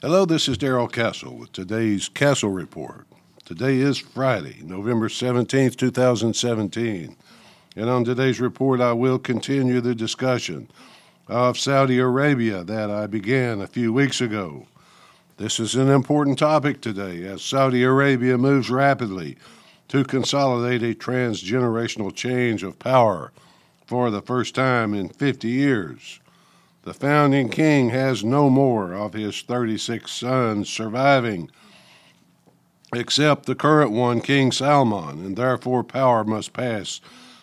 Hello, this is Darrell Castle with today's Castle Report. Today is Friday, November 17th, 2017. And on today's report, I will continue the discussion of Saudi Arabia that I began a few weeks ago. This is an important topic today as Saudi Arabia moves rapidly to consolidate a transgenerational change of power for the first time in 50 years. The founding king has no more of his 36 sons surviving, except the current one, King Salman, and therefore power must pass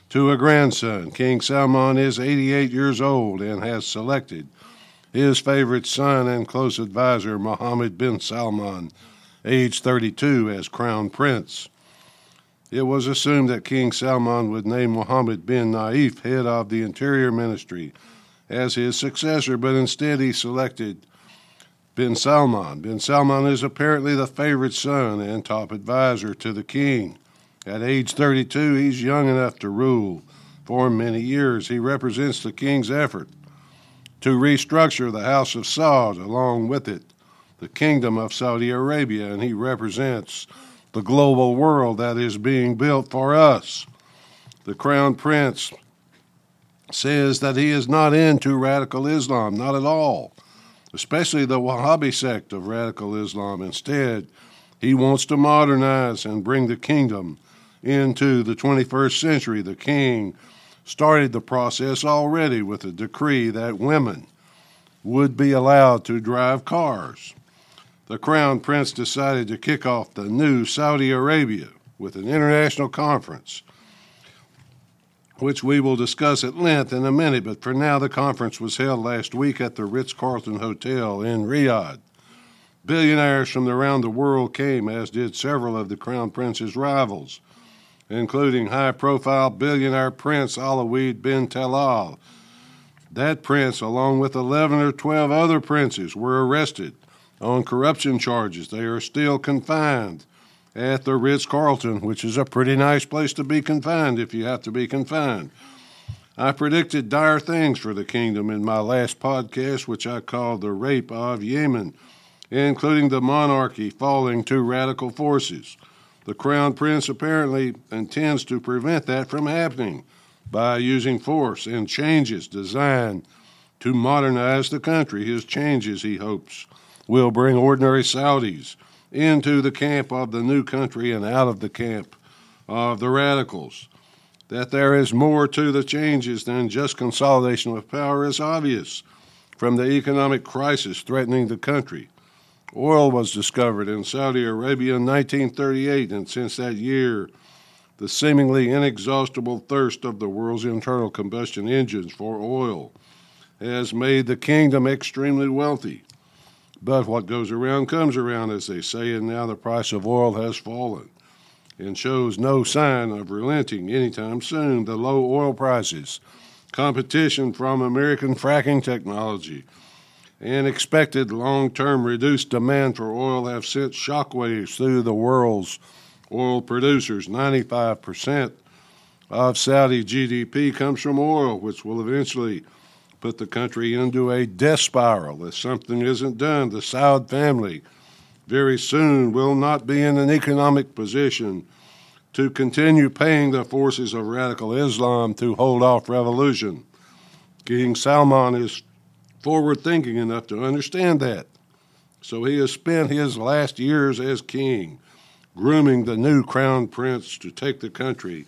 to a grandson. King Salman is 88 years old and has selected his favorite son and close advisor, Mohammed bin Salman, age 32, as crown prince. It was assumed that King Salman would name Mohammed bin Nayef head of the Interior Ministry as his successor, but instead he selected bin Salman. Bin Salman is apparently the favorite son and top advisor to the king. At age 32, he's young enough to rule. For many years, he represents the king's effort to restructure the House of Saud, along with it, the Kingdom of Saudi Arabia, and he represents the global world that is being built for us. The Crown Prince says that he is not into radical Islam, not at all, especially the Wahhabi sect of radical Islam. Instead, he wants to modernize and bring the kingdom into the 21st century. The king started the process already with a decree that women would be allowed to drive cars the Crown Prince decided to kick off the new Saudi Arabia with an international conference, which we will discuss at length in a minute. But for now, the conference was held last week at the Ritz Carlton Hotel in Riyadh. Billionaires from around the world came, as did several of the Crown Prince's rivals, including high profile billionaire Prince Alwaleed bin Talal. That prince, along with 11 or 12 other princes, were arrested on corruption charges. They are still confined at the Ritz Carlton, which is a pretty nice place to be confined if you have to be confined. I predicted dire things for the kingdom in my last podcast, which I called The Rape of Yemen, including the monarchy falling to radical forces. The Crown Prince apparently intends to prevent that from happening by using force and changes designed to modernize the country. His changes, he hopes, will bring ordinary Saudis into the camp of the new country and out of the camp of the radicals. That there is more to the changes than just consolidation of power is obvious from the economic crisis threatening the country. Oil was discovered in Saudi Arabia in 1938, and since that year, the seemingly inexhaustible thirst of the world's internal combustion engines for oil has made the kingdom extremely wealthy. But what goes around comes around, as they say, and now the price of oil has fallen and shows no sign of relenting anytime soon. The low oil prices, competition from American fracking technology, and expected long term reduced demand for oil have sent shockwaves through the world's oil producers. 95% of Saudi GDP comes from oil, which will eventually put the country into a death spiral if something isn't done. The Saud family very soon will not be in an economic position to continue paying the forces of radical Islam to hold off revolution. King Salman is forward thinking enough to understand that. So he has spent his last years as king grooming the new crown prince to take the country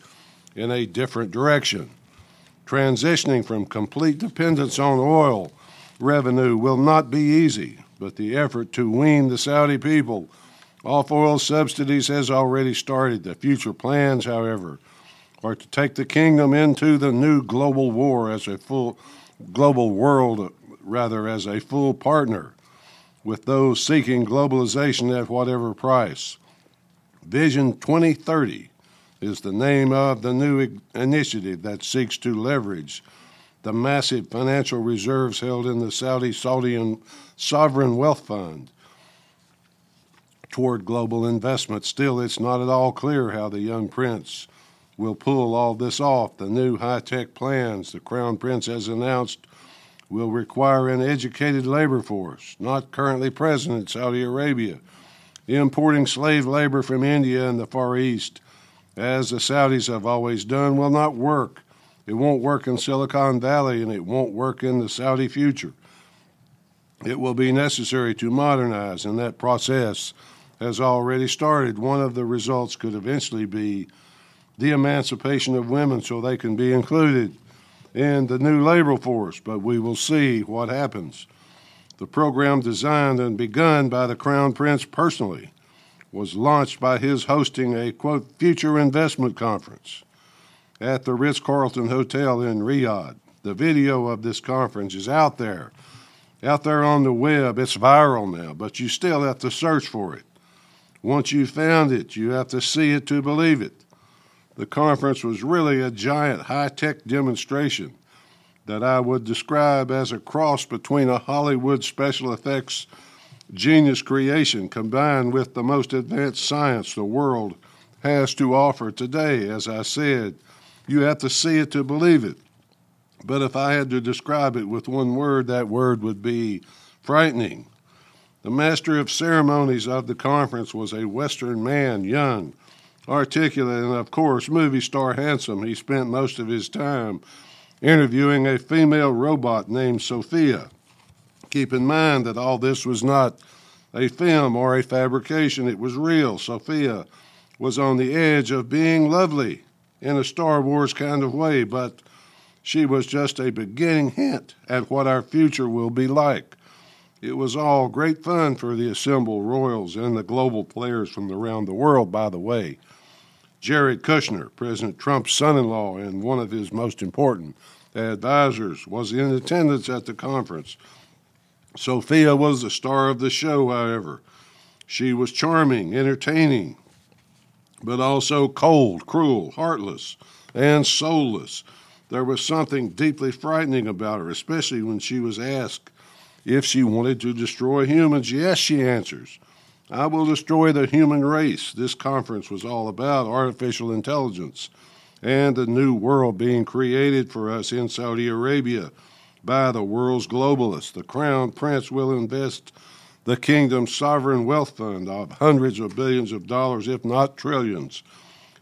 in a different direction transitioning from complete dependence on oil revenue will not be easy, but the effort to wean the Saudi people off oil subsidies has already started. The future plans, however, are to take the kingdom into the new global war as a full global world, rather, as a full partner with those seeking globalization at whatever price. Vision 2030 is the name of the new initiative that seeks to leverage the massive financial reserves held in the Saudi Saudi sovereign wealth fund toward global investment. Still, it's not at all clear how the young prince will pull all this off. The new high tech plans the crown prince has announced will require an educated labor force, not currently present in Saudi Arabia, importing slave labor from India and the Far East, as the Saudis have always done, will not work. It won't work in Silicon Valley and it won't work in the Saudi future. It will be necessary to modernize, and that process has already started. One of the results could eventually be the emancipation of women so they can be included in the new labor force, but we will see what happens. The program, designed and begun by the Crown Prince personally, was launched by his hosting a quote future investment conference at the Ritz Carlton Hotel in Riyadh. The video of this conference is out there, out there on the web. It's viral now, but you still have to search for it. Once you found it, you have to see it to believe it. The conference was really a giant high tech demonstration that I would describe as a cross between a Hollywood special effects genius creation combined with the most advanced science the world has to offer today. As I said, you have to see it to believe it. But if I had to describe it with one word, that word would be frightening. The master of ceremonies of the conference was a Western man, young, articulate, and of course, movie star handsome. He spent most of his time interviewing a female robot named Sophia. Keep in mind that all this was not a film or a fabrication, it was real. Sophia was on the edge of being lovely in a Star Wars kind of way, but she was just a beginning hint at what our future will be like. It was all great fun for the assembled royals and the global players from around the world, by the way. Jared Kushner, President Trump's son in law and one of his most important advisors, was in attendance at the conference. Sophia was the star of the show, however. She was charming, entertaining, but also cold, cruel, heartless, and soulless. There was something deeply frightening about her, especially when she was asked if she wanted to destroy humans. Yes, she answers. I will destroy the human race. This conference was all about artificial intelligence and the new world being created for us in Saudi Arabia by the world's globalists. The crown prince will invest the kingdom's sovereign wealth fund of hundreds of billions of dollars, if not trillions,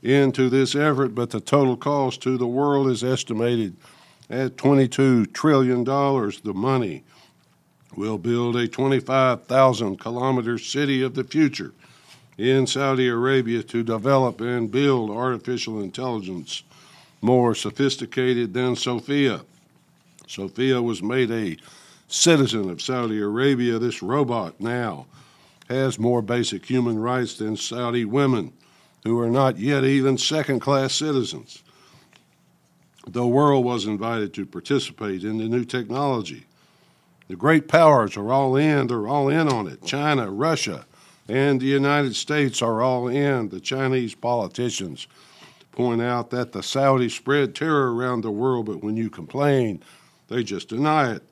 into this effort, but the total cost to the world is estimated at $22 trillion. The money will build a 25,000 kilometer city of the future in Saudi Arabia to develop and build artificial intelligence more sophisticated than Sophia. Sophia was made a citizen of Saudi Arabia, this robot now has more basic human rights than Saudi women who are not yet even second class citizens. The world was invited to participate in the new technology. The great powers are all in, they're all in on it. China, Russia, and the United States are all in. The Chinese politicians point out that the Saudis spread terror around the world, but when you complain, they just deny it.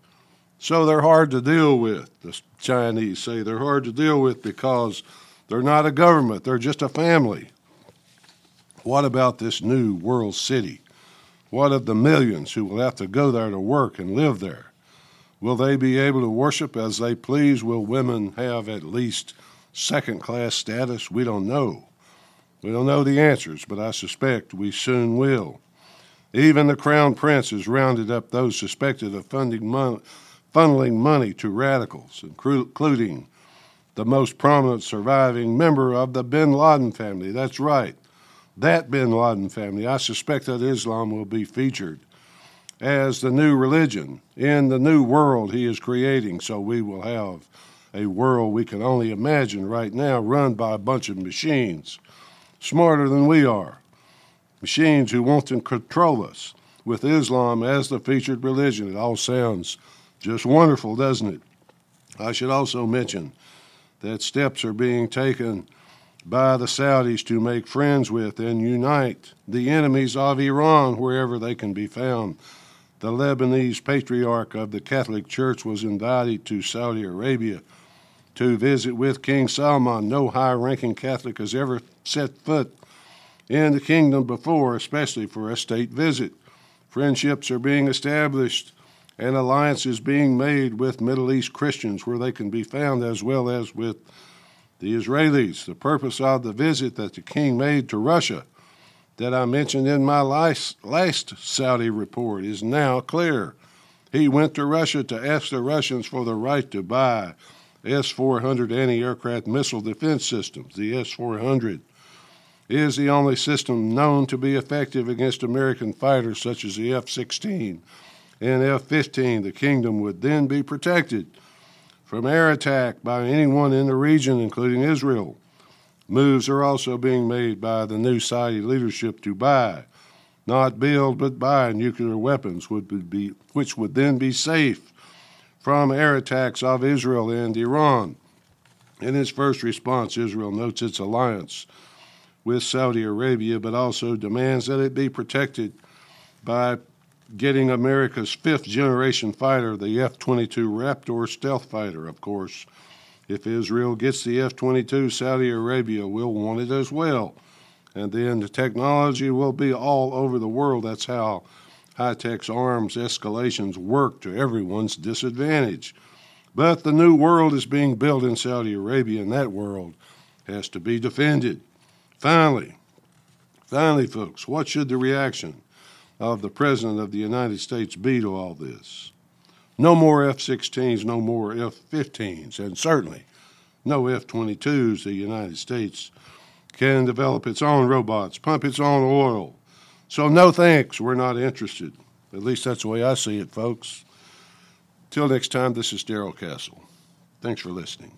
So they're hard to deal with. The Chinese say they're hard to deal with because they're not a government, they're just a family. What about this new world city? What of the millions who will have to go there to work and live there? Will they be able to worship as they please? Will women have at least second class status? We don't know. We don't know the answers, but I suspect we soon will. Even the Crown Prince has rounded up those suspected of funding money funneling money to radicals, including the most prominent surviving member of the bin Laden family. That's right, that bin Laden family. I suspect that Islam will be featured as the new religion in the new world he is creating. So we will have a world we can only imagine right now run by a bunch of machines smarter than we are. Machines who want to control us with Islam as the featured religion. It all sounds just wonderful, doesn't it? I should also mention that steps are being taken by the Saudis to make friends with and unite the enemies of Iran wherever they can be found. The Lebanese patriarch of the Catholic Church was invited to Saudi Arabia to visit with King Salman. No high ranking Catholic has ever set foot in the kingdom before, especially for a state visit. Friendships are being established and alliances being made with Middle East Christians where they can be found as well as with the Israelis. The purpose of the visit that the king made to Russia that I mentioned in my last, Saudi report is now clear. He went to Russia to ask the Russians for the right to buy S 400 anti aircraft missile defense systems. The S 400 is the only system known to be effective against American fighters such as the F 16 and F 15. The kingdom would then be protected from air attack by anyone in the region, including Israel. Moves are also being made by the new Saudi leadership to buy, not build, but buy nuclear weapons, would be, which would then be safe from air attacks of Israel and Iran. In its first response, Israel notes its alliance with Saudi Arabia, but also demands that it be protected by getting America's fifth generation fighter, the F 22 Raptor stealth fighter, of course. If Israel gets the F 22, Saudi Arabia will want it as well. And then the technology will be all over the world. That's how high tech's arms escalations work to everyone's disadvantage. But the new world is being built in Saudi Arabia, and that world has to be defended. Finally, finally, folks, what should the reaction of the President of the United States be to all this? No more F 16s, no more F 15s, and certainly no F 22s. The United States can develop its own robots, pump its own oil. So, no thanks, we're not interested. At least that's the way I see it, folks. Till next time, this is Darrell Castle. Thanks for listening.